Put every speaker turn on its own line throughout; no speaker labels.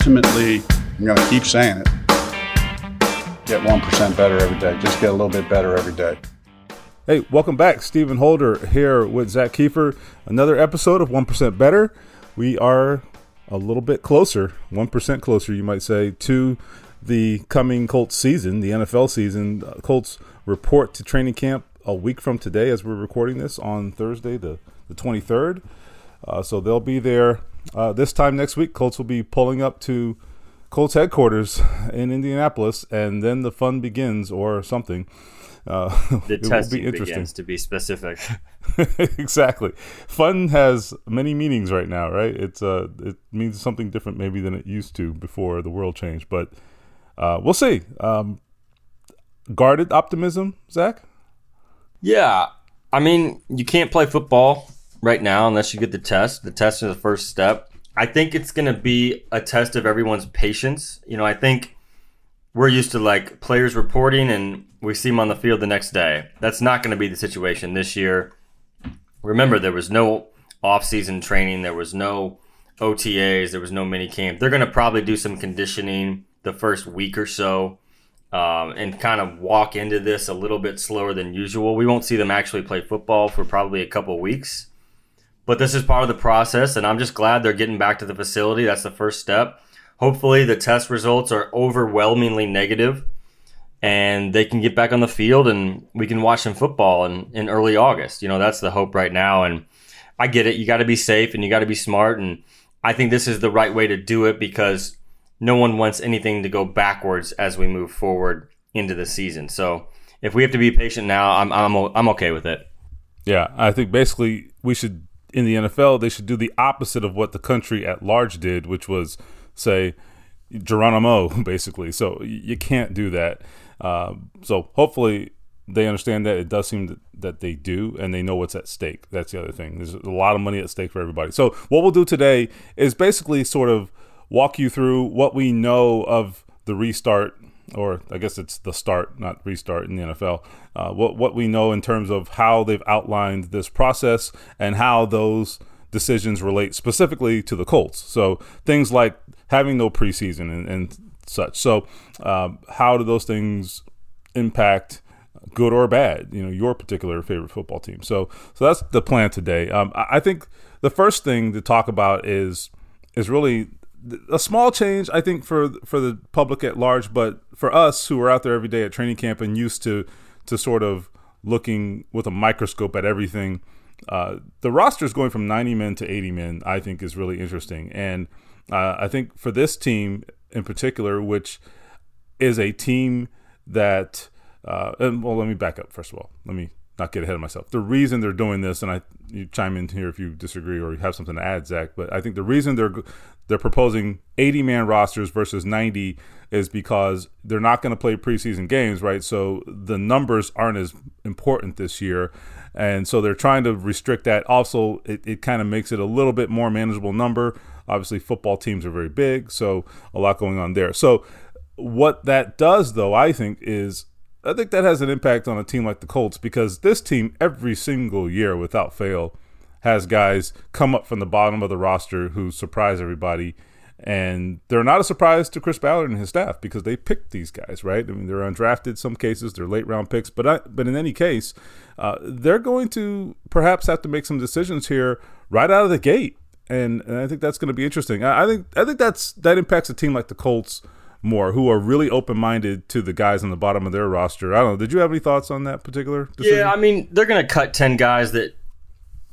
ultimately, I'm going to keep saying it. Get 1% better every day. Just get a little bit better every day.
Hey, welcome back. Stephen Holder here with Zak Keefer. Another episode of 1% Better. We are a little bit closer, 1% closer, you might say, to the coming Colts season, the NFL season. Uh, Colts report to training camp a week from today as we're recording this on Thursday, the, the 23rd. Uh, so they'll be there uh, this time next week. Colts will be pulling up to Colts headquarters in Indianapolis, and then the fun begins or something.
Uh, the testing be begins, to be specific.
exactly. Fun has many meanings right now, right? It's uh, it means something different maybe than it used to before the world changed, but uh, we'll see. Um, guarded optimism, Zach.
Yeah, I mean, you can't play football right now unless you get the test. The test is the first step. I think it's going to be a test of everyone's patience. You know, I think we're used to like players reporting and we see them on the field the next day. That's not going to be the situation this year. Remember, there was no off-season training, there was no OTAs, there was no mini camp. They're going to probably do some conditioning the first week or so. Um, and kind of walk into this a little bit slower than usual. We won't see them actually play football for probably a couple weeks. But this is part of the process, and I'm just glad they're getting back to the facility. That's the first step. Hopefully, the test results are overwhelmingly negative and they can get back on the field and we can watch some football in, in early August. You know, that's the hope right now. And I get it. You got to be safe and you got to be smart. And I think this is the right way to do it because no one wants anything to go backwards as we move forward into the season. So if we have to be patient now, I'm, I'm, I'm okay with it.
Yeah. I think basically we should in the NFL, they should do the opposite of what the country at large did, which was say Geronimo, basically. So you can't do that. Uh, so hopefully they understand that. It does seem that, that they do, and they know what's at stake. That's the other thing. There's a lot of money at stake for everybody. So what we'll do today is basically sort of walk you through what we know of the restart or I guess it's the start, not restart in the NFL. Uh, what what we know in terms of how they've outlined this process and how those decisions relate specifically to the Colts. So things like having no preseason and, and such. So um, how do those things impact? good or bad, you know, your particular favorite football team. So, so that's the plan today. Um, I think the first thing to talk about is is really a small change, I think, for for the public at large, but for us who are out there every day at training camp and used to to sort of looking with a microscope at everything, uh, the roster is going from 90 men to 80 men. I think is really interesting, and uh, I think for this team in particular, which is a team that, uh, and well, let me back up first of all. Let me not get ahead of myself. The reason they're doing this, and I you chime in here if you disagree or you have something to add, Zach. But I think the reason they're they're proposing 80 man rosters versus 90 is because they're not going to play preseason games, right? So the numbers aren't as important this year. And so they're trying to restrict that. Also, it, it kind of makes it a little bit more manageable number. Obviously, football teams are very big, so a lot going on there. So, what that does, though, I think, is I think that has an impact on a team like the Colts because this team, every single year without fail, has guys come up from the bottom of the roster who surprise everybody. And they're not a surprise to Chris Ballard and his staff because they picked these guys, right? I mean, they're undrafted. Some cases they're late round picks, but I, but in any case, uh, they're going to perhaps have to make some decisions here right out of the gate, and, and I think that's going to be interesting. I, I think I think that's that impacts a team like the Colts more, who are really open minded to the guys on the bottom of their roster. I don't know. Did you have any thoughts on that particular decision?
Yeah, I mean, they're going to cut 10 guys that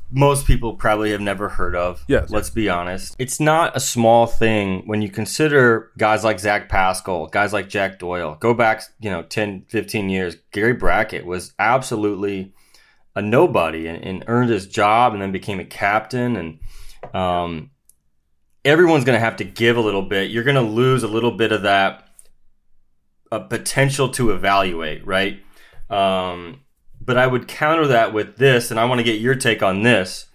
most people probably have never heard of.
Yes.
Let's be honest. It's not a small thing when you consider guys like Zach Pascal, guys like Jack Doyle. Go back, you know, 10, 15 years. Gary Brackett was absolutely a nobody and, and earned his job and then became a captain. And um, everyone's going to have to give a little bit. You're going to lose a little bit of that uh, potential to evaluate, right? Um, but I would counter that with this, and I want to get your take on this.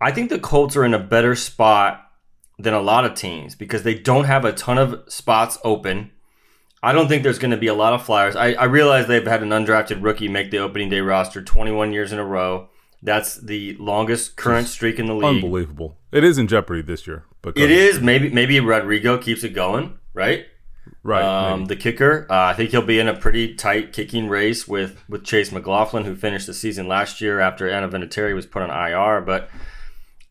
I think the Colts are in a better spot than a lot of teams because they don't have a ton of spots open. I don't think there's going to be a lot of flyers. I, I realize they've had an undrafted rookie make the opening day roster 21 years in a row. That's the longest current streak in the league.
Unbelievable. It is in jeopardy this year. But
it is. Maybe maybe Rodrigo keeps it going, right?
Right.
Um, the kicker, uh, I think he'll be in a pretty tight kicking race with, with Chase McLaughlin, who finished the season last year after Adam Vinatieri was put on IR. But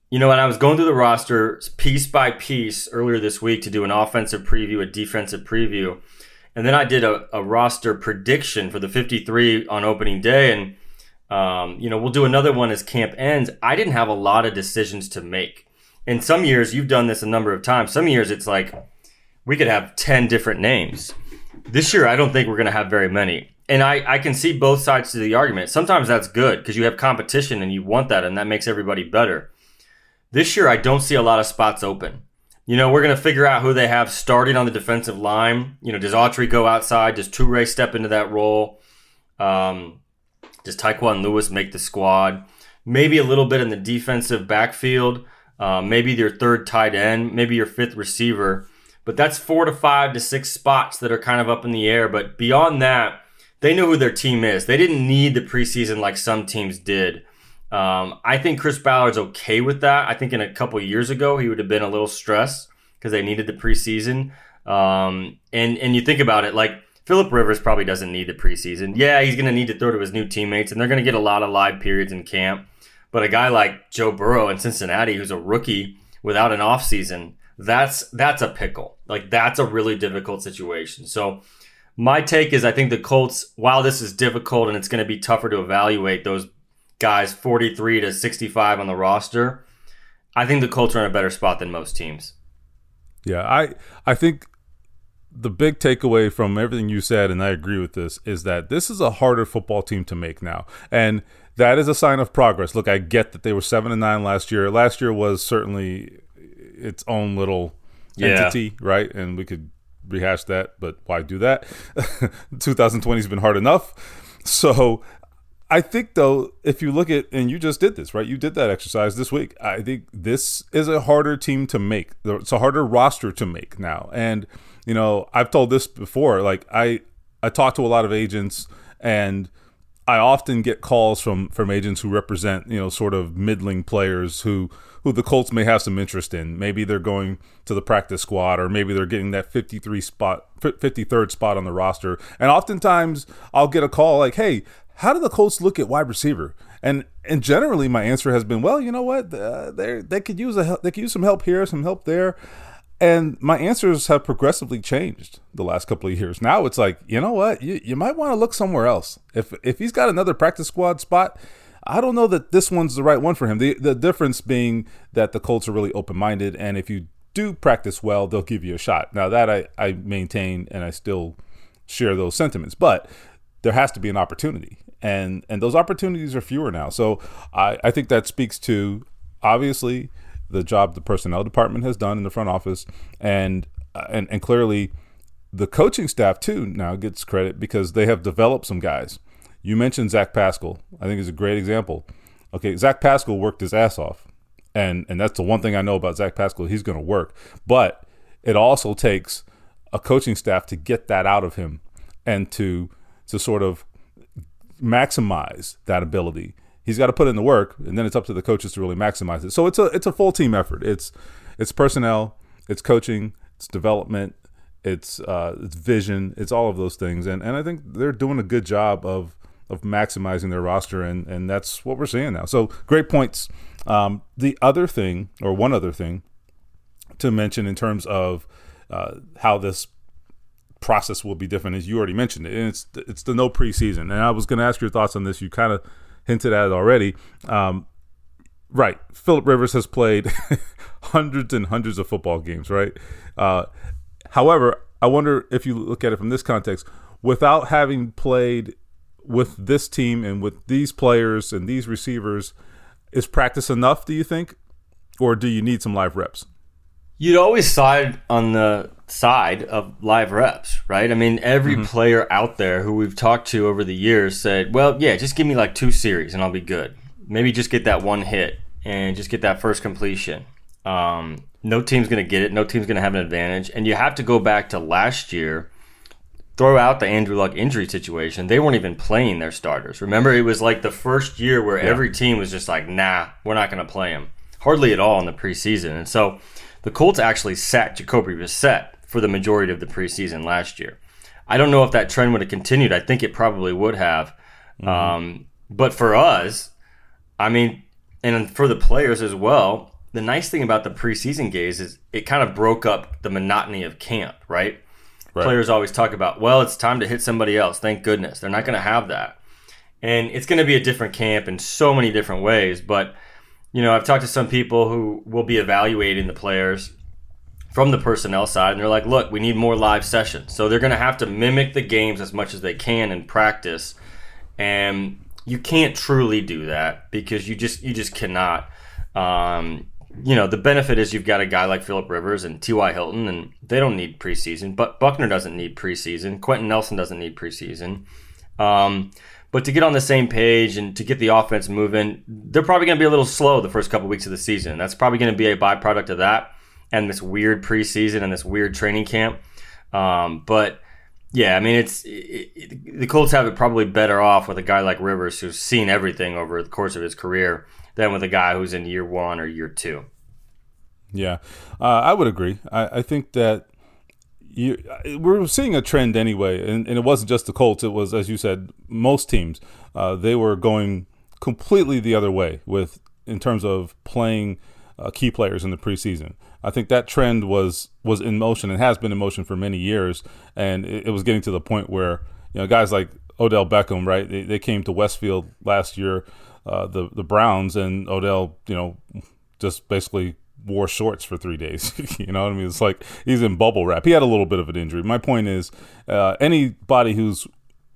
you know, when I was going through the roster piece by piece earlier this week to do an offensive preview, a defensive preview, and then I did a, a roster prediction for the 53 on opening day. And, um, you know, we'll do another one as camp ends. I didn't have a lot of decisions to make. In some years, you've done this a number of times. Some years, it's like we could have 10 different names. This year, I don't think we're going to have very many. And I, I can see both sides to the argument. Sometimes that's good because you have competition and you want that, and that makes everybody better. This year, I don't see a lot of spots open. You know, we're going to figure out who they have starting on the defensive line. You know, does Autry go outside? Does Turay step into that role? Um, does Tyquan Lewis make the squad? Maybe a little bit in the defensive backfield. Uh, maybe your third tight end. Maybe your fifth receiver. But that's four to five to six spots that are kind of up in the air. But beyond that, they know who their team is. They didn't need the preseason like some teams did. Um, I think Chris Ballard's okay with that. I think in a couple years ago he would have been a little stressed because they needed the preseason. Um, and and you think about it, like Philip Rivers probably doesn't need the preseason. Yeah, he's going to need to throw to his new teammates, and they're going to get a lot of live periods in camp. But a guy like Joe Burrow in Cincinnati, who's a rookie without an offseason, that's that's a pickle. Like that's a really difficult situation. So my take is I think the Colts, while this is difficult and it's going to be tougher to evaluate those guys 43 to 65 on the roster, I think the Colts are in a better spot than most teams.
Yeah, I I think the big takeaway from everything you said, and I agree with this, is that this is a harder football team to make now, and that is a sign of progress. Look, I get that they were seven and nine last year. Last year was certainly its own little yeah. entity, right? And we could rehash that, but why do that? 2020 has been hard enough. So I think though, if you look at and you just did this, right? You did that exercise this week. I think this is a harder team to make. It's a harder roster to make now. And you know, I've told this before. Like I, I talked to a lot of agents, and I often get calls from from agents who represent you know sort of middling players who who the Colts may have some interest in. Maybe they're going to the practice squad, or maybe they're getting that 53 spot, 53rd spot on the roster. And oftentimes, I'll get a call like, "Hey, how do the Colts look at wide receiver? And and generally, my answer has been, well, you know what, uh, they they could use a they could use some help here, some help there. And my answers have progressively changed the last couple of years. Now it's like, you know what, you, you might want to look somewhere else. If if he's got another practice squad spot, I don't know that this one's the right one for him. The the difference being that the Colts are really open minded, and if you do practice well, they'll give you a shot. Now that I, I maintain and I still share those sentiments, but there has to be an opportunity and and those opportunities are fewer now. So I, I think that speaks to obviously the job the personnel department has done in the front office, and uh, and and clearly the coaching staff too now gets credit because they have developed some guys. You mentioned Zach Pascal. I think is a great example. Okay, Zach Pascal worked his ass off, and and that's the one thing I know about Zach Pascal. He's going to work, but it also takes a coaching staff to get that out of him and to to sort of maximize that ability. He's got to put in the work, and then it's up to the coaches to really maximize it. So it's a it's a full team effort. It's it's personnel, it's coaching, it's development, it's uh, it's vision, it's all of those things, and and I think they're doing a good job of of maximizing their roster, and and that's what we're seeing now. So great points. Um, the other thing, or one other thing, to mention in terms of uh, how this process will be different, as you already mentioned it. And it's it's the no preseason. And I was going to ask your thoughts on this. You kind of hinted at already. Um, right, Philip Rivers has played hundreds and hundreds of football games. Right. Uh, however, I wonder if you look at it from this context, without having played with this team and with these players and these receivers, is practice enough? Do you think, or do you need some live reps?
You'd always side on the side of live reps, right? I mean, every mm-hmm. player out there who we've talked to over the years said, well, yeah, just give me like two series and I'll be good. Maybe just get that one hit and just get that first completion. Um, no team's going to get it. No team's going to have an advantage. And you have to go back to last year. throw out the Andrew Luck injury situation, they weren't even playing their starters. Remember, it was like the first year where yeah. every team was just like, nah, we're not going to play him. Hardly at all in the preseason. And so the Colts actually sat Jacoby Brissett for the majority of the preseason last year. I don't know if that trend would have continued. I think it probably would have. Mm-hmm. Um, but for us, I mean, and for the players as well, the nice thing about the preseason games is it kind of broke up the monotony of camp, right? right? Players always talk about, well, it's time to hit somebody else. Thank goodness. They're not going to have that. And it's going to be a different camp in so many different ways. But, you know, I've talked to some people who will be evaluating the players from the personnel side, and they're like, look, we need more live sessions. So they're going to have to mimic the games as much as they can in practice. And you can't truly do that because you just you just cannot. Um, you know, the benefit is you've got a guy like Philip Rivers and T.Y. Hilton, and they don't need preseason. But Buckner doesn't need preseason. Quenton Nelson doesn't need preseason. Um, but to get on the same page and to get the offense moving, they're probably going to be a little slow the first couple weeks of the season. That's probably going to be a byproduct of that and this weird preseason and this weird training camp. Um, but yeah, I mean, it's it, it, the Colts have it probably better off with a guy like Rivers who's seen everything over the course of his career than with a guy who's in year one or year two.
Yeah, uh, I would agree. I, I think that you, we're seeing a trend anyway, and, and, it wasn't just the Colts. It was, as you said, most teams. Uh, they were going completely the other way with in terms of playing uh, key players in the preseason. I think that trend was was in motion and has been in motion for many years, and it, it was getting to the point where you know guys like Odell Beckham, right? They, they came to Westfield last year, uh, the the Browns, and Odell, you know, just basically wore shorts for three days. you know what I mean? It's like he's in bubble wrap. He had a little bit of an injury. My point is, uh, anybody who's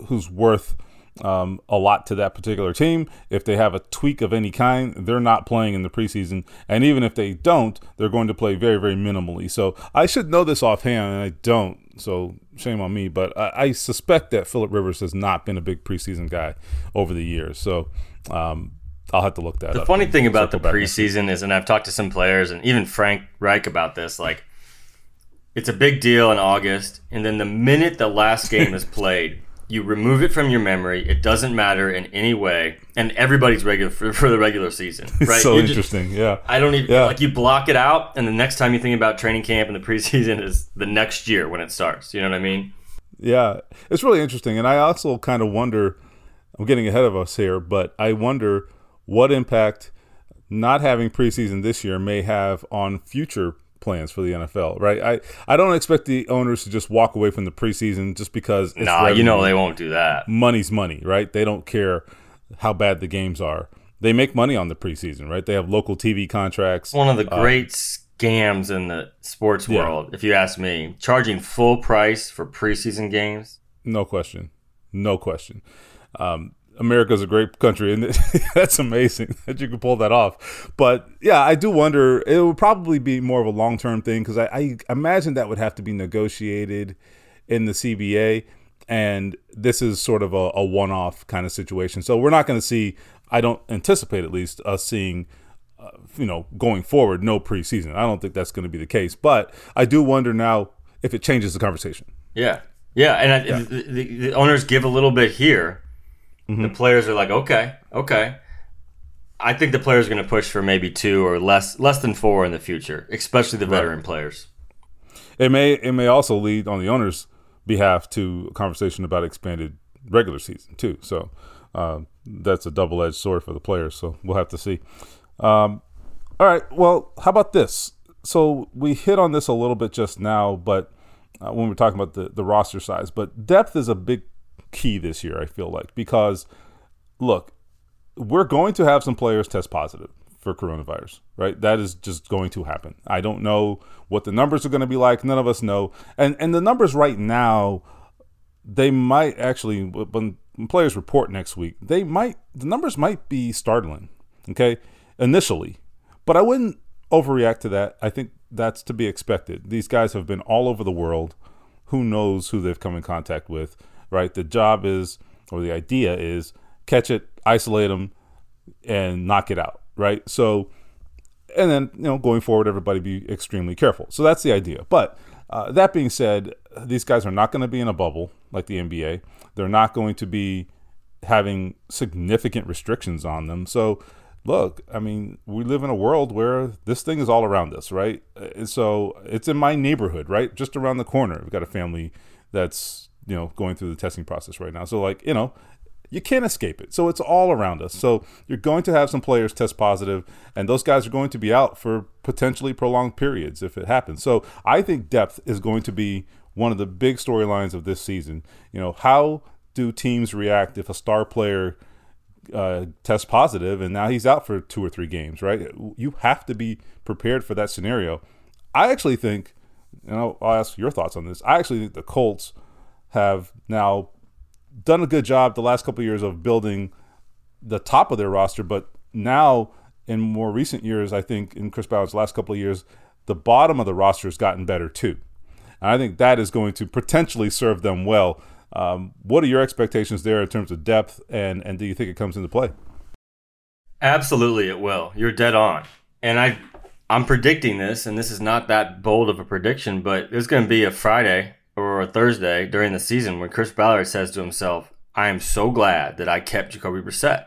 who's worth um, a lot to that particular team. If they have a tweak of any kind, they're not playing in the preseason. And even if they don't, they're going to play very, very minimally. So I should know this offhand, and I don't. So shame on me. But I, I suspect that Philip Rivers has not been a big preseason guy over the years. So um, I'll have to look that
the
up.
The funny thing about the preseason is, and I've talked to some players and even Frank Reich about this, like, it's a big deal in August, and then the minute the last game is played, you remove it from your memory. It doesn't matter in any way, and everybody's regular for, for the regular season. Right?
so You're interesting. Yeah.
I don't even yeah. like you block it out, and the next time you think about training camp and the preseason is the next year when it starts. You know what I mean?
Yeah, it's really interesting, and I also kind of wonder. I'm getting ahead of us here, but I wonder what impact not having preseason this year may have on future plans for the NFL, right? I, I don't expect the owners to just walk away from the preseason just because.
No, nah, you know they won't do that.
Money's money, right? They don't care how bad the games are. They make money on the preseason, right? They have local TV contracts.
One of the uh, great uh, scams in the sports world, yeah. if you ask me, charging full price for preseason games.
No question, no question. Um, America's a great country, and that's amazing that you can pull that off. But yeah, I do wonder. It would probably be more of a long term thing because I, I, imagine that would have to be negotiated in the CBA, and this is sort of a, a one off kind of situation. So we're not going to see. I don't anticipate at least us seeing. Uh, you know, going forward, no preseason. I don't think that's going to be the case. But I do wonder now if it changes the conversation.
Yeah, yeah, and I, yeah. The, the, the owners give a little bit here Mm-hmm. The players are like, okay, okay. I think the players are going to push for maybe two or less, less than four in the future, especially the veteran right. players.
It may it may also lead on the owners' behalf to a conversation about expanded regular season too. So uh, that's a double edged sword for the players. So we'll have to see. Um, all right. Well, how about this? So we hit on this a little bit just now, but uh, when we're talking about the the roster size, but depth is a big key this year, I feel like, because look, we're going to have some players test positive for coronavirus, right? That is just going to happen. I don't know what the numbers are going to be like. None of us know. And and the numbers right now, they might actually when players report next week, they might the numbers might be startling, okay? Initially. But I wouldn't overreact to that. I think that's to be expected. These guys have been all over the world. Who knows who they've come in contact with? Right? The job is, or the idea is, catch it, isolate them, and knock it out, right? So, and then you know, going forward, everybody be extremely careful. So that's the idea. But Uh, that being said, these guys are not going to be in a bubble like the NBA. They're not going to be having significant restrictions on them. So, look, I mean, we live in a world where this thing is all around us, right? And so it's in my neighborhood, right? Just around the corner. We've got a family that's, you know, going through the testing process right now. So, like, you know, you can't escape it. So it's all around us. So you're going to have some players test positive, and those guys are going to be out for potentially prolonged periods if it happens. So I think depth is going to be one of the big storylines of this season. You know, how do teams react if a star player uh, tests positive and now he's out for two or three games, right? You have to be prepared for that scenario. I actually think, and I'll, I'll ask your thoughts on this. I actually think the Colts have now done a good job the last couple of years of building the top of their roster, but now in more recent years, I think in Chris Ballard's last couple of years, the bottom of the roster has gotten better too. And I think that is going to potentially serve them well. Um, what are your expectations there in terms of depth, and and do you think it comes into play?
Absolutely, it will. You're dead on, and I I'm predicting this, and this is not that bold of a prediction, but there's going to be a Friday or a Thursday during the season when Chris Ballard says to himself, I am so glad that I kept Jacoby Brissett.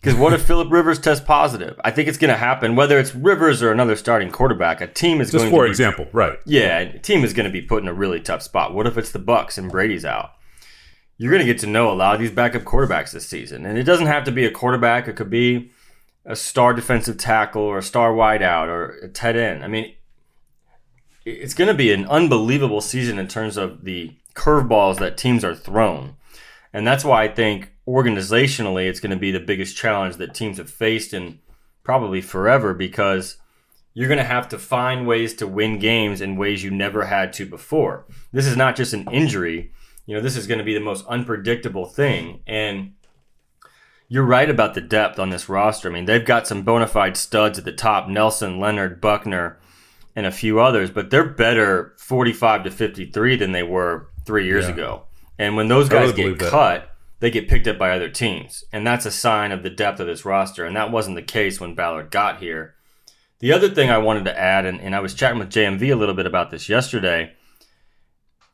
Because what if Philip Rivers tests positive? I think it's going to happen, whether it's Rivers or another starting quarterback. A team is
just
going
for
to be,
example, right?
Yeah, a team is going to be put in a really tough spot. What if it's the Bucs and Brady's out? You're going to get to know a lot of these backup quarterbacks this season, and it doesn't have to be a quarterback. It could be a star defensive tackle or a star wideout or a tight end. I mean, it's going to be an unbelievable season in terms of the curveballs that teams are thrown. And that's why I think organizationally it's going to be the biggest challenge that teams have faced in probably forever because you're going to have to find ways to win games in ways you never had to before. This is not just an injury. You know, this is going to be the most unpredictable thing. And you're right about the depth on this roster. I mean, they've got some bona fide studs at the top Nelson, Leonard, Buckner and a few others, but they're better 45 to 53 than they were three years yeah. ago. And when those guys get cut, they get picked up by other teams. And that's a sign of the depth of this roster. And that wasn't the case when Ballard got here. The other thing I wanted to add, and, and I was chatting with JMV a little bit about this yesterday.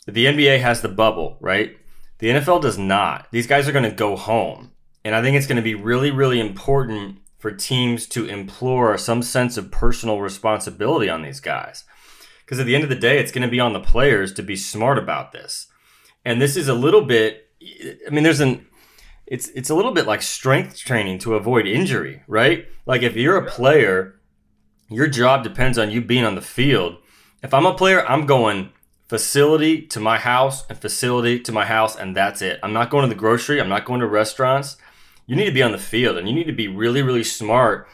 The NBA has the bubble, right? The NFL does not. These guys are going to go home. And I think it's going to be really, really important for teams to implore some sense of personal responsibility on these guys. Because at the end of the day, it's going to be on the players to be smart about this. And this is a little bit, I mean, there's an, it's, it's a little bit like strength training to avoid injury, right? Like if you're a player, your job depends on you being on the field. If I'm a player, I'm going facility to my house and facility to my house, and that's it. I'm not going to the grocery. I'm not going to restaurants you need to be on the field and you need to be really, really smart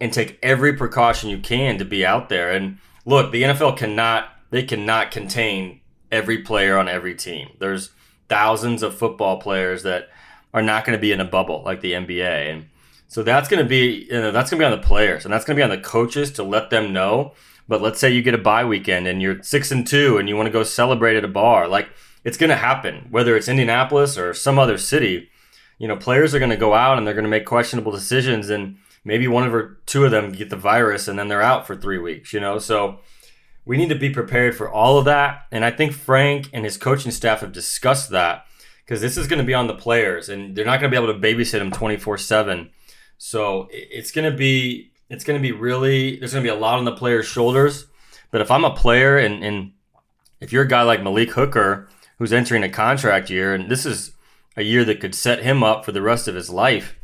and take every precaution you can to be out there. And look, the NFL cannot, they cannot contain every player on every team. There's thousands of football players that are not going to be in a bubble like the NBA. And so that's going to be, you know, that's going to be on the players and that's going to be on the coaches to let them know. But let's say you get a bye weekend and you're six and two and you want to go celebrate at a bar. Like it's going to happen, whether it's Indianapolis or some other city you know, players are going to go out and they're going to make questionable decisions, and maybe one or two of them get the virus, and then they're out for three weeks. You know, so we need to be prepared for all of that. And I think Frank and his coaching staff have discussed that because this is going to be on the players, and they're not going to be able to babysit them twenty four seven. So it's going to be it's going to be really there's going to be a lot on the players' shoulders. But if I'm a player and, and if you're a guy like Malik Hooker who's entering a contract year, and this is a year that could set him up for the rest of his life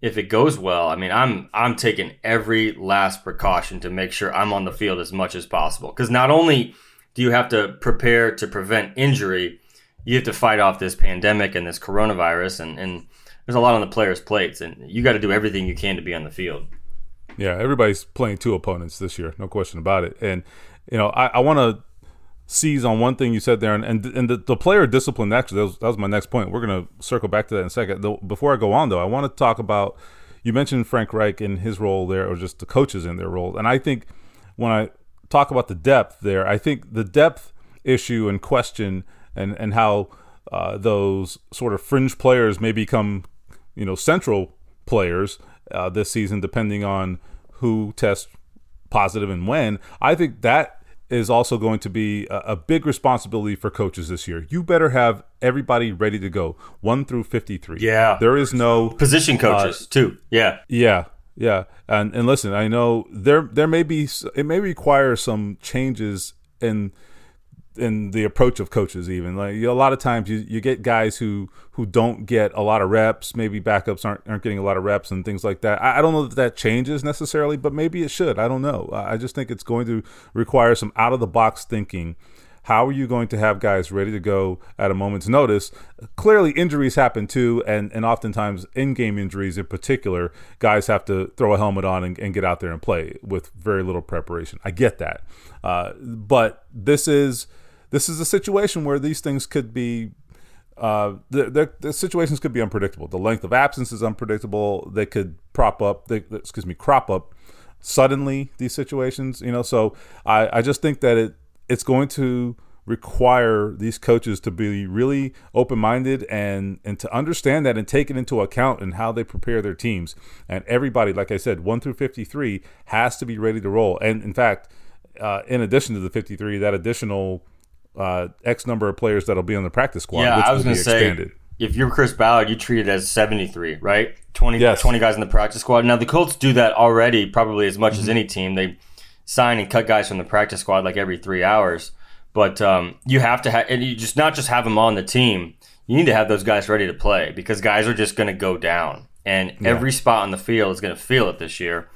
if it goes well. I mean, I'm I'm taking every last precaution to make sure I'm on the field as much as possible because not only do you have to prepare to prevent injury, you have to fight off this pandemic and this coronavirus and and there's a lot on the players' plates and you got to do everything you can to be on the field.
Yeah, everybody's playing two opponents this year, no question about it. And you know, I, I want to seize on one thing you said there, and and, and the, the player discipline. Actually, that was, that was my next point. We're gonna circle back to that in a second. Before I go on, though, I want to talk about you mentioned Frank Reich and his role there, or just the coaches in their role. And I think when I talk about the depth there, I think the depth issue and question and and how uh, those sort of fringe players may become, you know, central players uh, this season, depending on who tests positive and when. I think that is also going to be a, a, big responsibility for coaches this year. You better have everybody ready to go, one through fifty-three.
Yeah,
there is no
position coaches uh, too. Yeah,
yeah, yeah. And and listen, I know there there may be it may require some changes in in the approach of coaches even. Like you a lot of times you, you get guys who who don't get a lot of reps. Maybe backups aren't, aren't getting a lot of reps and things like that. I, I don't know that that changes necessarily but maybe it should. I don't know. I just think it's going to require some out of the box thinking. How are you going to have guys ready to go at a moment's notice? Clearly injuries happen too and and oftentimes in-game injuries in particular guys have to throw a helmet on and, and get out there and play with very little preparation. I get that. Uh, but this is this is a situation where these things could be uh, the, the, the, situations could be unpredictable. The length of absence is unpredictable. They could prop up, they, excuse me, crop up suddenly. These situations, you know. So I, I just think that it it's going to require these coaches to be really open minded and and to understand that and take it into account in how they prepare their teams. And everybody, like I said, one through fifty three has to be ready to roll. And in fact, uh, in addition to the fifty three, that additional uh, X number of players that'll be on the practice squad.
Yeah, I was going to say, if you're Chris Ballard, you treat it as 73, right? 20,
yes.
20 guys in the practice squad. Now, the Colts do that already, probably as much mm-hmm. as any team. They sign and cut guys from the practice squad like every three hours. But um, you have to have, and you just not just have them on the team. You need to have those guys ready to play because guys are just going to go down, and yeah. every spot on the field is going to feel it this year.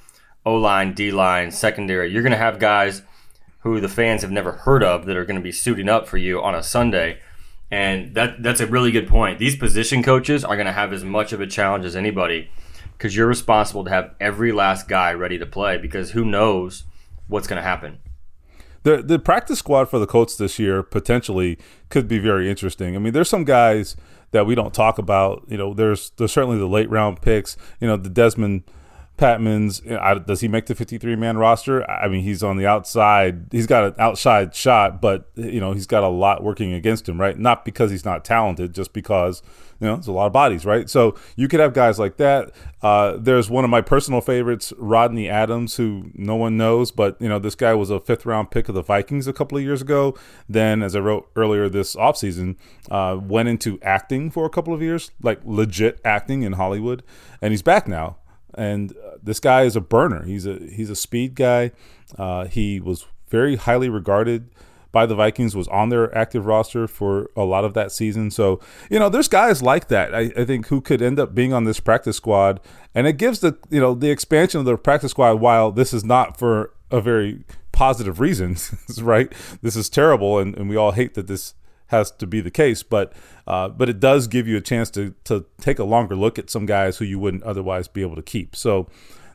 O line, D line, secondary. You're going to have guys who the fans have never heard of that are going to be suiting up for you on a Sunday. And that that's a really good point. These position coaches are going to have as much of a challenge as anybody because you're responsible to have every last guy ready to play because who knows what's going to happen.
The the practice squad for the Colts this year potentially could be very interesting. I mean, there's some guys that we don't talk about. You know, there's there's certainly the late round picks. You know, the Patmon's does he make the 53 man roster? I mean, he's on the outside. He's got an outside shot, but you know he's got a lot working against him, right? Not because he's not talented, just because you know there's a lot of bodies, right? So you could have guys like that. Uh, there's one of my personal favorites, Rodney Adams, who no one knows, but you know this guy was a fifth round pick of the Vikings a couple of years ago. Then, as I wrote earlier this offseason, uh, went into acting for a couple of years, like legit acting in Hollywood, and he's back now and uh, this guy is a burner. He's a he's a speed guy. Uh, he was very highly regarded by the Vikings. Was on their active roster for a lot of that season. So you know, there's guys like that. I, I think who could end up being on this practice squad, and it gives the you know the expansion of the practice squad. While this is not for a very positive reasons, right? This is terrible, and, and we all hate that this has to be the case, but uh, but it does give you a chance to to take a longer look at some guys who you wouldn't otherwise be able to keep. So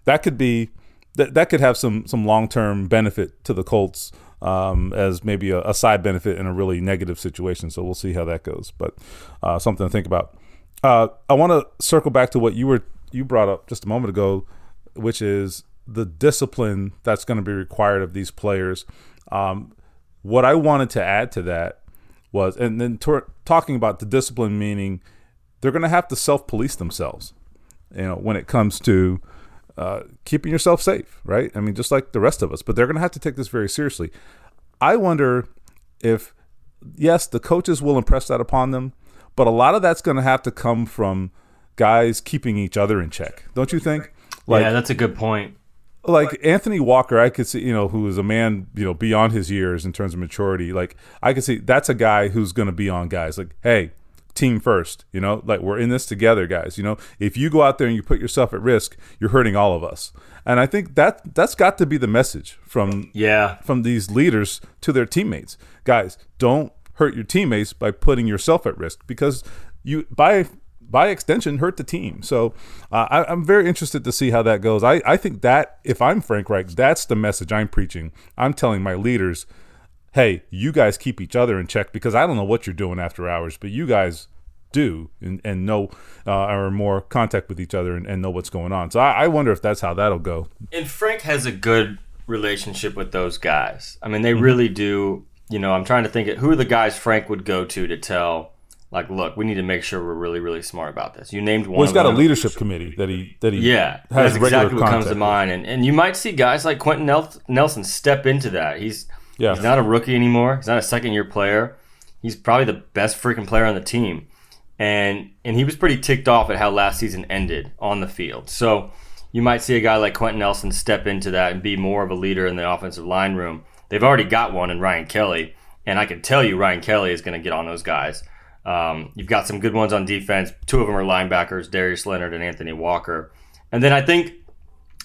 that could be that that could have some some long term benefit to the Colts um, as maybe a, a, side benefit in a really negative situation. So we'll see how that goes, but uh, something to think about. Uh, I want to circle back to what you were you brought up just a moment ago, which is the discipline that's going to be required of these players. Um, what I wanted to add to that was, and then t- talking about the discipline, meaning they're going to have to self police themselves, you know, when it comes to uh, keeping yourself safe, right? I mean, just like the rest of us, but they're going to have to take this very seriously. I wonder if, yes, the coaches will impress that upon them, but a lot of that's going to have to come from guys keeping each other in check, don't you think?
Like, yeah, that's a good point
like Anthony Walker, I could see, you know, who is a man, you know, beyond his years in terms of maturity. Like I could see that's a guy who's going to be on guys. Like, hey, team first, you know, like we're in this together, guys. You know, if you go out there and you put yourself at risk, you're hurting all of us. And I think that that's got to be the message from
yeah
from these leaders to their teammates, guys. Don't hurt your teammates by putting yourself at risk because you by by extension hurt the team. So uh, I, am very interested to see how that goes. I, I think that if I'm Frank Reich, that's the message I'm preaching. I'm telling my leaders, hey, you guys keep each other in check because I don't know what you're doing after hours, but you guys do and, and know uh, are more contact with each other and, and know what's going on. So I, I wonder if that's how that'll go.
And Frank has a good relationship with those guys. I mean, they mm-hmm. really do. You know, I'm trying to think of who are the guys Frank would go to to tell like, look, we need to make sure we're really, really smart about this. You named one.
Well, he's got a leadership committee that he that he
yeah
has
that's exactly what comes to mind, and and you might see guys like Quenton Nelson step into that. He's
Yeah.
He's not a rookie anymore. He's not a second year player. He's probably the best freaking player on the team. And and he was pretty ticked off at how last season ended on the field. So you might see a guy like Quenton Nelson step into that and be more of a leader in the offensive line room. They've already got one in Ryan Kelly, and I can tell you Ryan Kelly is going to get on those guys. Um, you've got some good ones on defense. Two of them are linebackers, Darius Leonard and Anthony Walker. And then I think,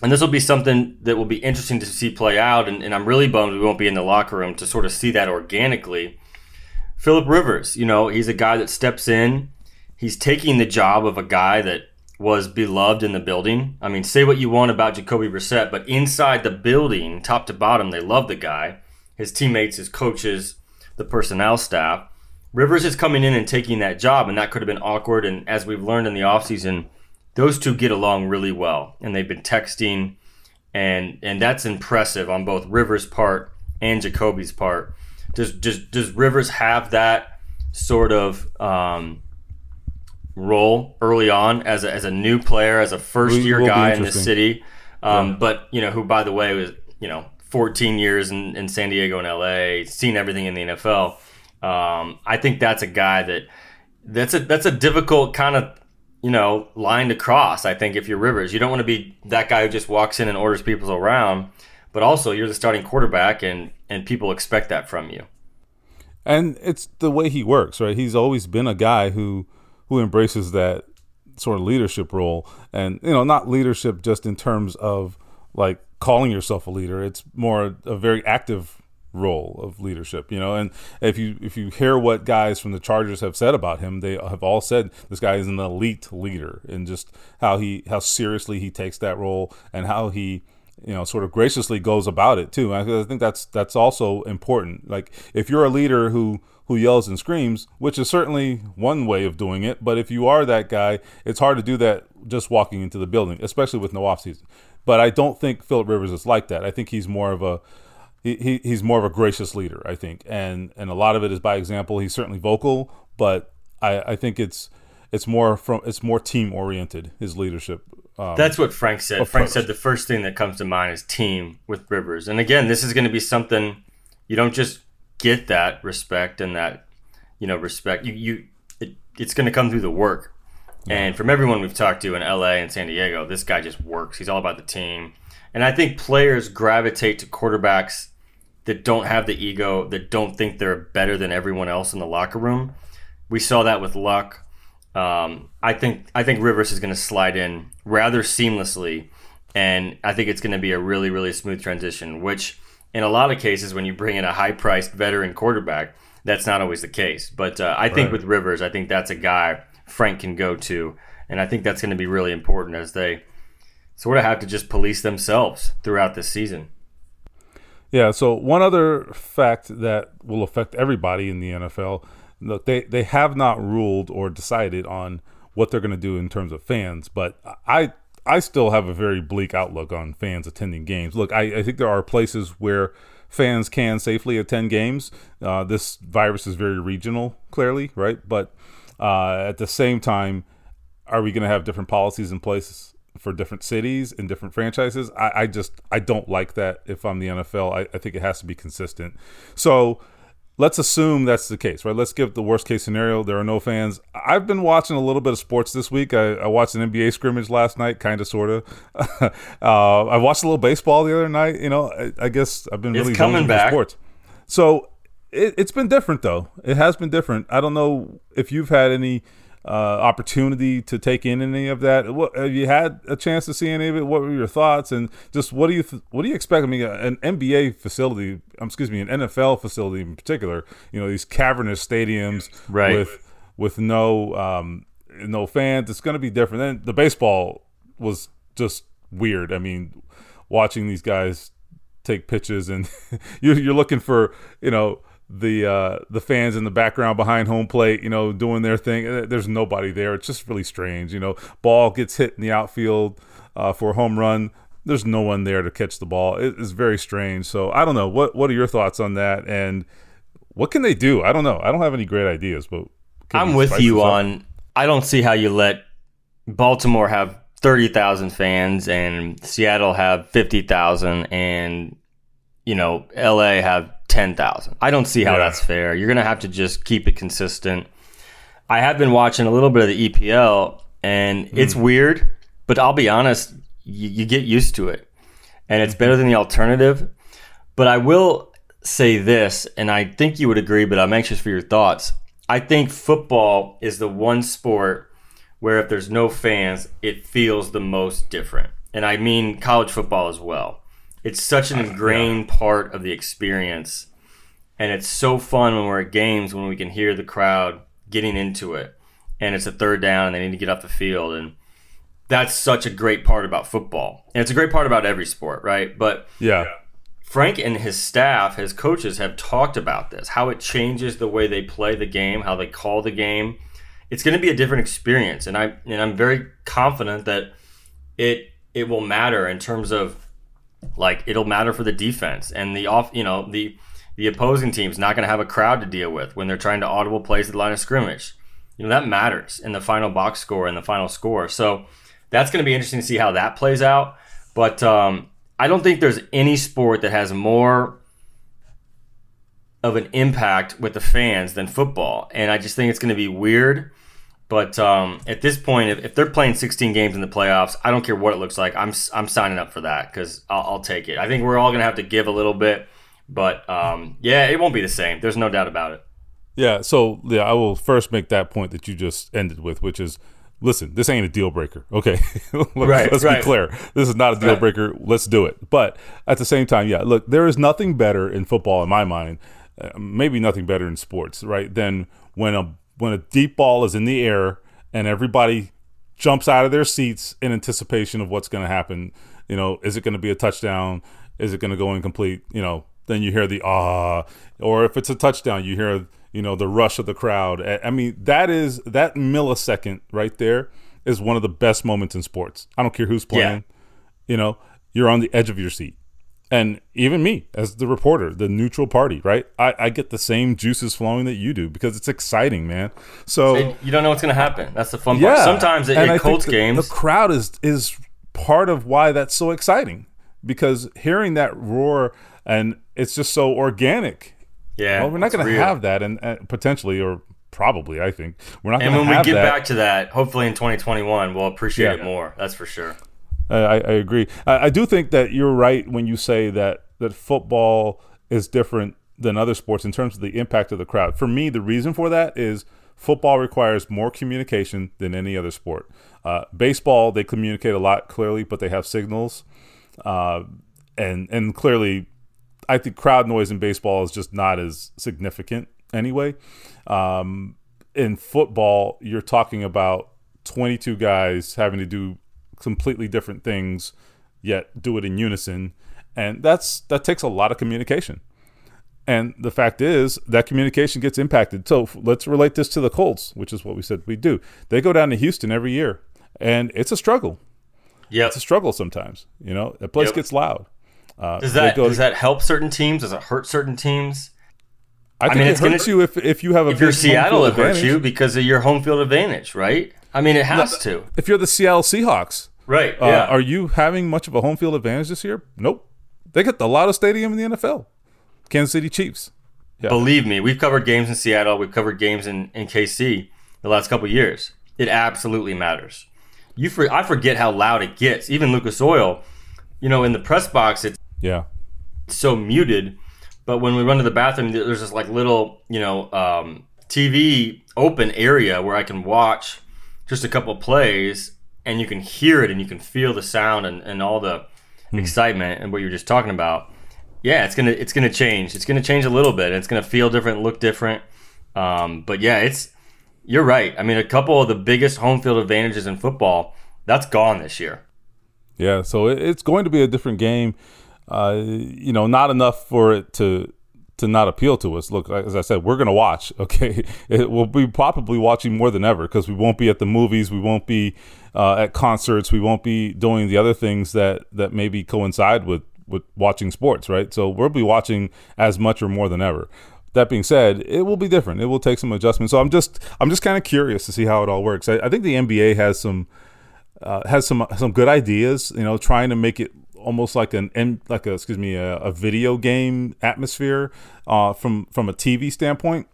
and this will be something that will be interesting to see play out, and, and I'm really bummed we won't be in the locker room to sort of see that organically. Philip Rivers, you know, he's a guy that steps in. He's taking the job of a guy that was beloved in the building. I mean, say what you want about Jacoby Brissett, but inside the building, top to bottom, they love the guy. His teammates, his coaches, the personnel staff. Rivers is coming in and taking that job, and that could have been awkward. And as we've learned in the offseason, those two get along really well, and they've been texting, and and that's impressive on both Rivers' part and Jacoby's part. Does does does Rivers have that sort of um, role early on as a, as a new player, as a first year guy in this
interesting.
city? Um,
Yeah.
But you know, who by the way was you know 14 years in, in San Diego and LA, seen everything in the NFL. Um, I think that's a guy that that's a that's a difficult kind of you know line to cross. I think if you're Rivers, you don't want to be that guy who just walks in and orders people around, but also you're the starting quarterback, and and people expect that from you.
and it's the way he works, right? He's always been a guy who who embraces that sort of leadership role, and you know, not leadership just in terms of like calling yourself a leader. It's more a very active role of leadership, you know. And if you if you hear what guys from the Chargers have said about him, they have all said this guy is an elite leader, and just how he how seriously he takes that role and how he you know sort of graciously goes about it too. I think that's that's also important. Like if you're a leader who who yells and screams, which is certainly one way of doing it, but if you are that guy, it's hard to do that just walking into the building, especially with no offseason. But I don't think Philip Rivers is like that. I think he's more of a he, he, he's more of a gracious leader, I think, and and a lot of it is by example. He's certainly vocal, but I, I think it's it's more from it's more team oriented. His leadership. Um,
That's what Frank said. Frank said the first thing that comes to mind is team with Rivers. And again, this is going to be something you don't just get that respect and that you know respect. You you it, it's going to come through the work. And from everyone we've talked to in LA and San Diego, this guy just works. He's all about the team. And I think players gravitate to quarterbacks that don't have the ego, that don't think they're better than everyone else in the locker room. We saw that with Luck. Um, I think I think Rivers is going to slide in rather seamlessly, and I think it's going to be a really really smooth transition. Which, in a lot of cases, when you bring in a high priced veteran quarterback, that's not always the case. But uh, I think
Right.
with Rivers, I think that's a guy Frank can go to, and I think that's going to be really important as they sort of have to just police themselves throughout this season.
Yeah. So one other fact that will affect everybody in the NFL, look, they they have not ruled or decided on what they're going to do in terms of fans, but I I still have a very bleak outlook on fans attending games. Look, I, I think there are places where fans can safely attend games. Uh, this virus is very regional, clearly, right? But uh, at the same time, are we going to have different policies in place for different cities and different franchises? I, I just I don't like that. If I'm the NFL, I, I think it has to be consistent. So let's assume that's the case, right? Let's give the worst case scenario. There are no fans. I've been watching a little bit of sports this week. I, I watched an NBA scrimmage last night, kind of, sort of. uh, I watched a little baseball the other night. You know, I, I guess I've been
It's
really
coming back.
sports. So it, it's been different, though. It has been different. I don't know if you've had any uh, opportunity to take in any of that. What have you had a chance to see any of it? What were your thoughts? And just what do you th- what do you expect? I mean, an NBA facility, um, excuse me, an NFL facility in particular. You know, these cavernous stadiums
Right.
with with no um, no fans. It's going to be different. Then the baseball was just weird. I mean, watching these guys take pitches and you're, you're looking for you know the uh, the fans in the background behind home plate, you know, doing their thing. Uh, There's nobody there. It's just really strange. You know, ball gets hit in the outfield uh, for a home run. There's no one there to catch the ball. It's very strange. So I don't know. What what are your thoughts on that? And what can they do? I don't know. I don't have any great ideas, but can
I'm with you on. I don't see how you let Baltimore have thirty thousand fans and Seattle have fifty thousand and you know L.A. have 10,000. I don't see how
Yeah.
that's fair. You're going to have to just keep it consistent. I have been watching a little bit of the EPL and it's hmm. weird, but I'll be honest, you, you get used to it. And it's better than the alternative. But I will say this, and I think you would agree, but I'm anxious for your thoughts. I think football is the one sport where if there's no fans, it feels the most different. And I mean college football as well. It's such an ingrained part of the experience. And it's so fun when we're at games when we can hear the crowd getting into it. And it's a third down and they need to get off the field. And that's such a great part about football. And it's a great part about every sport, right? But
Yeah.
Frank and his staff, his coaches have talked about this, how it changes the way they play the game, how they call the game. It's going to be a different experience, and I and I'm very confident that it it will matter in terms of like it'll matter for the defense and the off, you know, the the opposing team's not going to have a crowd to deal with when they're trying to audible plays at the line of scrimmage. You know, that matters in the final box score and the final score. So that's going to be interesting to see how that plays out. But um, I don't think there's any sport that has more of an impact with the fans than football. And I just think it's going to be weird. But um, at this point, if, if they're playing 16 games in the playoffs, I don't care what it looks like. I'm, I'm signing up for that because I'll, I'll take it. I think we're all going to have to give a little bit. But um, yeah, it won't be the same. There's no doubt about it.
Yeah, so yeah, I will first make that point that you just ended with, which is listen, this ain't a deal breaker. Okay.
Right,
Let's
right.
be clear. This is not a deal breaker. Let's do it. But at the same time, yeah, look, there is nothing better in football in my mind, uh, maybe nothing better in sports, right? Than when a when a deep ball is in the air and everybody jumps out of their seats in anticipation of what's going to happen. You know, is it going to be a touchdown? Is it going to go incomplete? You know, then you hear the ah, or if it's a touchdown, you hear you know the rush of the crowd. I I mean, that is that millisecond right there is one of the best moments in sports. I don't care who's playing. You know, you're on the edge of your seat. And even me, as the reporter, the neutral party, right? I, I get the same juices flowing that you do because it's exciting, man. So
And you don't know what's going to happen. That's the fun part. Sometimes at,
and I
at
think
Colts
the-
games,
the crowd is is part of why that's so exciting because hearing that roar and it's just so organic.
yeah,
Well, we're not going to have that, and, and potentially, or probably, I think we're not going to and
when we get
that.
back to that, hopefully in 2021, we'll appreciate
Yeah.
it more. That's for sure.
I, I agree. I, I do think that you're right when you say that that football is different than other sports in terms of the impact of the crowd. For me, the reason for that is football requires more communication than any other sport. Uh, baseball, they communicate a lot clearly, but they have signals, uh, and and clearly, I think crowd noise in baseball is just not as significant anyway. Um, in football, you're talking about 22 guys having to do completely different things, yet do it in unison, and that's that takes a lot of communication. And the fact is that communication gets impacted. So let's relate this to the Colts, which is what we said we do. They go down to Houston every year, and it's a struggle.
Yeah,
It's a struggle sometimes. You know, the place
Yep.
gets loud. Uh,
Does that does that help certain teams? Does it hurt certain teams?
I think
mean,
it
it's gonna-
hurts you if if you have a
If you're Seattle, it hurts you because of your home field advantage, right? I mean, it has to.
If you're the Seattle Seahawks,
Right.
Uh,
yeah.
Are you having much of a home field advantage this year? Nope. They got the loudest stadium in the NFL. Kansas City Chiefs.
Believe me, we've covered games in Seattle. We've covered games in, in KC the last couple of years. It absolutely matters. You for, I forget how loud it gets. Even Lucas Oil, you know, in the press box, it's
Yeah.
so muted. But when we run to the bathroom, there's this like little, you know, um, TV open area where I can watch just a couple plays, and you can hear it and you can feel the sound and, and all the excitement and what you were just talking about. Yeah, it's gonna it's gonna change. It's gonna change a little bit. It's gonna feel different, look different. Um, but yeah, it's you're right. I mean, a couple of the biggest home field advantages in football that's gone this year.
Yeah. So it's going to be a different game. Uh, you know, not enough for it to to not appeal to us. Look, as I said, we're going to watch. Okay, it, we'll be probably watching more than ever because we won't be at the movies, we won't be uh, at concerts, we won't be doing the other things that that maybe coincide with with watching sports, right? So we'll be watching as much or more than ever. That being said, it will be different. It will take some adjustment. So I'm just I'm just kind of curious to see how it all works. I, I think the NBA has some uh, has some some good ideas. You know, trying to make it almost like an like a excuse me a, a video game atmosphere uh, from from a TV standpoint.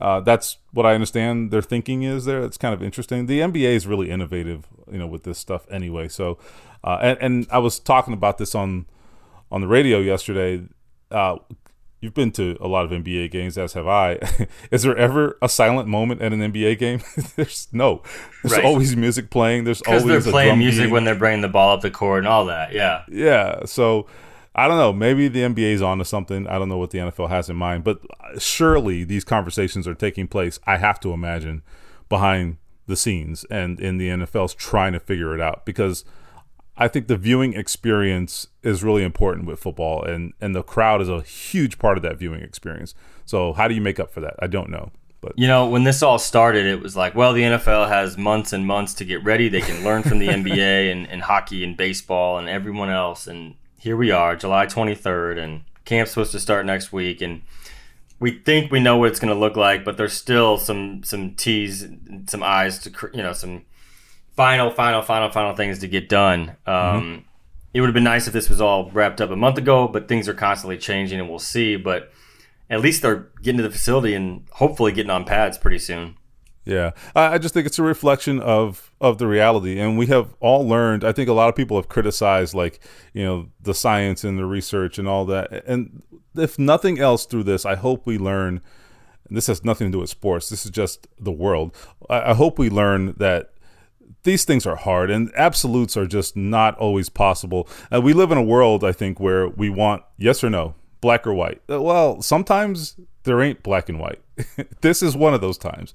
Uh, that's what I understand their thinking is there. It's kind of interesting. The NBA is really innovative, you know, with this stuff anyway. So, uh, and, and I was talking about this on on the radio yesterday. Uh, you've been to a lot of NBA games, as have I. Is there ever a silent moment at an NBA game? There's no. There's right. always music playing. There's always
they're playing music when they're bringing the ball up the court and all that. Yeah.
Yeah. So I don't know. Maybe the NBA is on to something. I don't know what the NFL has in mind, but uh, surely these conversations are taking place. I have to imagine behind the scenes and in the NFL's trying to figure it out because I think the viewing experience is really important with football, and and the crowd is a huge part of that viewing experience. So how do you make up for that? I don't know. But
you know, when this all started, it was like, well, the NFL has months and months to get ready. They can learn from the NBA and, and hockey and baseball and everyone else. And here we are, July 23rd, and camp's supposed to start next week. And we think we know what it's going to look like, but there's still some some T's, some I's to you know some final, final, final, final things to get done. Um, mm-hmm. It would have been nice if this was all wrapped up a month ago, but things are constantly changing, and we'll see. But at least they're getting to the facility and hopefully getting on pads pretty soon.
Yeah, I just think it's a reflection of of the reality, and we have all learned. I think a lot of people have criticized, like you know, the science and the research and all that. And if nothing else, through this, I hope we learn. this has nothing to do with sports. This is just the world. I, I hope we learn that these things are hard and absolutes are just not always possible. Uh, we live in a world, I think, where we want yes or no, black or white. Uh, well, sometimes there ain't black and white. this is one of those times.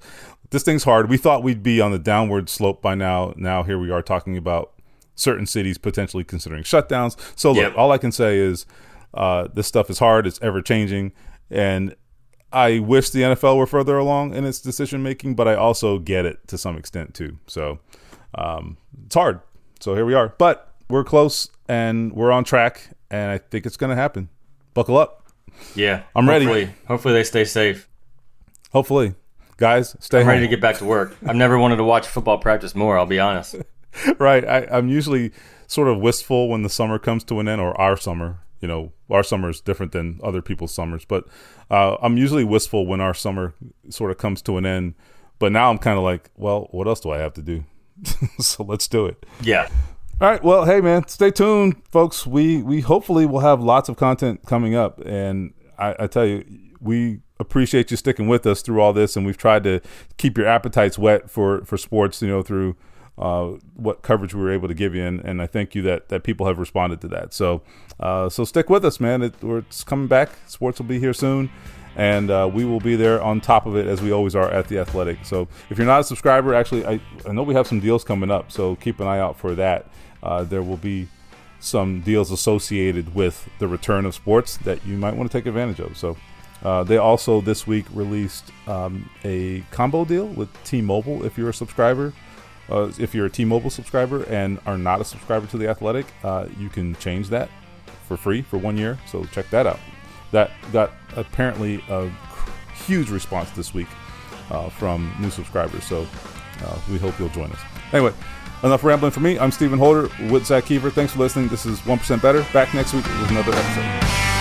This thing's hard. We thought we'd be on the downward slope by now. Now here we are talking about certain cities potentially considering shutdowns. So look, yep. all I can say is uh, this stuff is hard. It's ever changing, and I wish the NFL were further along in its decision making, but I also get it to some extent too. So um, it's hard. So here we are, but we're close and we're on track, and I think it's going to happen. Buckle up.
Yeah,
I'm
hopefully,
ready.
Hopefully they stay safe.
Hopefully, guys, stay.
I'm
home.
ready to get back to work. I've never wanted to watch football practice more. I'll be honest.
right. I, I'm usually sort of wistful when the summer comes to an end, or our summer. You know, our summer is different than other people's summers, but uh, I'm usually wistful when our summer sort of comes to an end. But now I'm kind of like, well, what else do I have to do? so let's do it.
Yeah.
All right. Well, hey man, stay tuned, folks. We we hopefully will have lots of content coming up, and I, I tell you, we appreciate you sticking with us through all this, and we've tried to keep your appetites whet for for sports. You know, through uh, what coverage we were able to give you, and, and I thank you that that people have responded to that. So, uh, so stick with us, man. It, it's coming back. Sports will be here soon and uh, we will be there on top of it as we always are at the Athletic. So if you're not a subscriber, actually, I, I know we have some deals coming up, so keep an eye out for that. Uh, there will be some deals associated with the return of sports that you might want to take advantage of. So uh, they also this week released um, a combo deal with T-Mobile. If you're a subscriber, uh, if you're a T-Mobile subscriber and are not a subscriber to the Athletic, uh, you can change that for free for one year. So check that out that got apparently a huge response this week uh, from new subscribers. So uh, we hope you'll join us. Anyway, enough rambling for me. I'm Stephen Holder with Zak Keefer. Thanks for listening. This is 1% Better. Back next week with another episode.